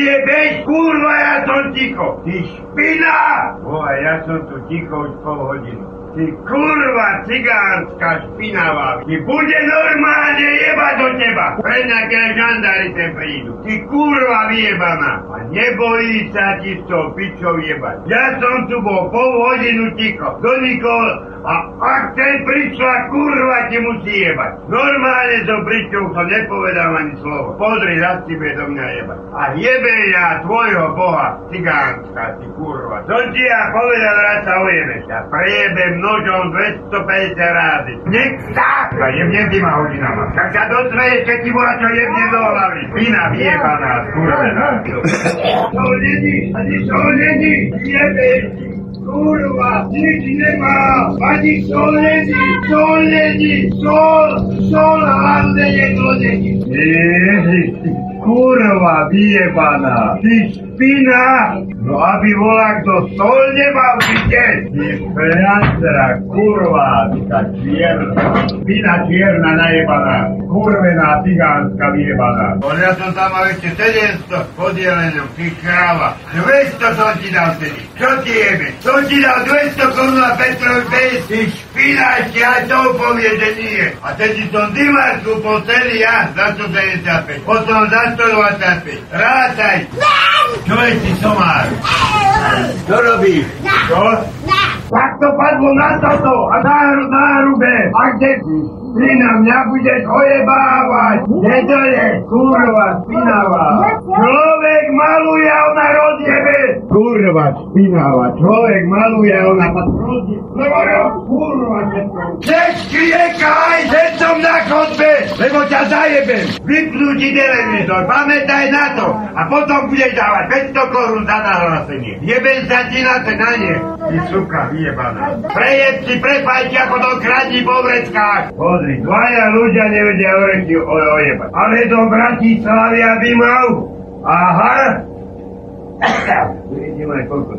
rozjebeš, kurva, ja som ticho. Ty špina! O, a ja som tu ticho už pol hodinu. Ty kurva cigánska špinavá. Ty bude normálne jebať do teba. Pre nejaké žandári sem prídu. Ty kurva vyjebaná. A nebojí sa ti s tou pičou jebať. Ja som tu bol pol hodinu ticho. Do nikoho a ak ten prišla, kurva ti musí jebať. Normálne so pričou to nepovedal ani slovo. Podri, raz ti do mňa jebať. A jebe ja tvojho boha, cigánska, ty kurva. To ti ja povedal, raz sa ujebeš. Ja prejebem nožom 250 rázy. Nech tak! A jebnem týma hodinama. Tak sa dozvieš, keď ti bola čo jebne do hlavy. Pina vyjebaná, skurvená. To není, ani to není, jebeš Kurwa, nič nemá, ani sol není, sol není, sol, sol hlavne jedno není. Ježiš, ty kurva vyjebaná, ty špina, no aby volá kto sol nemal vidieť. Ty priancera, kurva, ty čierna, špina čierna najebaná, kurvená cigánska vyjebaná. On ja som tam mal ešte 700 podielených, ty kráva, 200 som ti dal tedy, čo ti jebe? Som ti dal 200 korun a Petrovi bez, ty špina ešte aj to povie, že nie. A tedy som Dimarku po celý ja za 175, potom za 125. Rátaj! Čo je ti somár? Čo robíš? Čo? Tak to padlo na toto a na, na hrube. A kde si? Ty na mňa budeš ojebávať. Kde to je? Kurva, spinavá. Človek maluje a ona rozjebe. Kurva, spinavá. Človek maluje a ona rozjebe. Kurva, všetko. Nech kriekaj, že som na chodbe, lebo ťa zajebem. Vypnú ti televízor, pamätaj na to. A potom budeš dávať 500 korún za nahlásenie. Jebem sa ti na to na. Ty suka, vyjebaná. Prejeb si prepajte ako to kradí po vreckách. Pozri, dvaja ľudia nevedia oreky ojebať. Ale do Bratislavia by mal. Aha. Vidím aj koľko.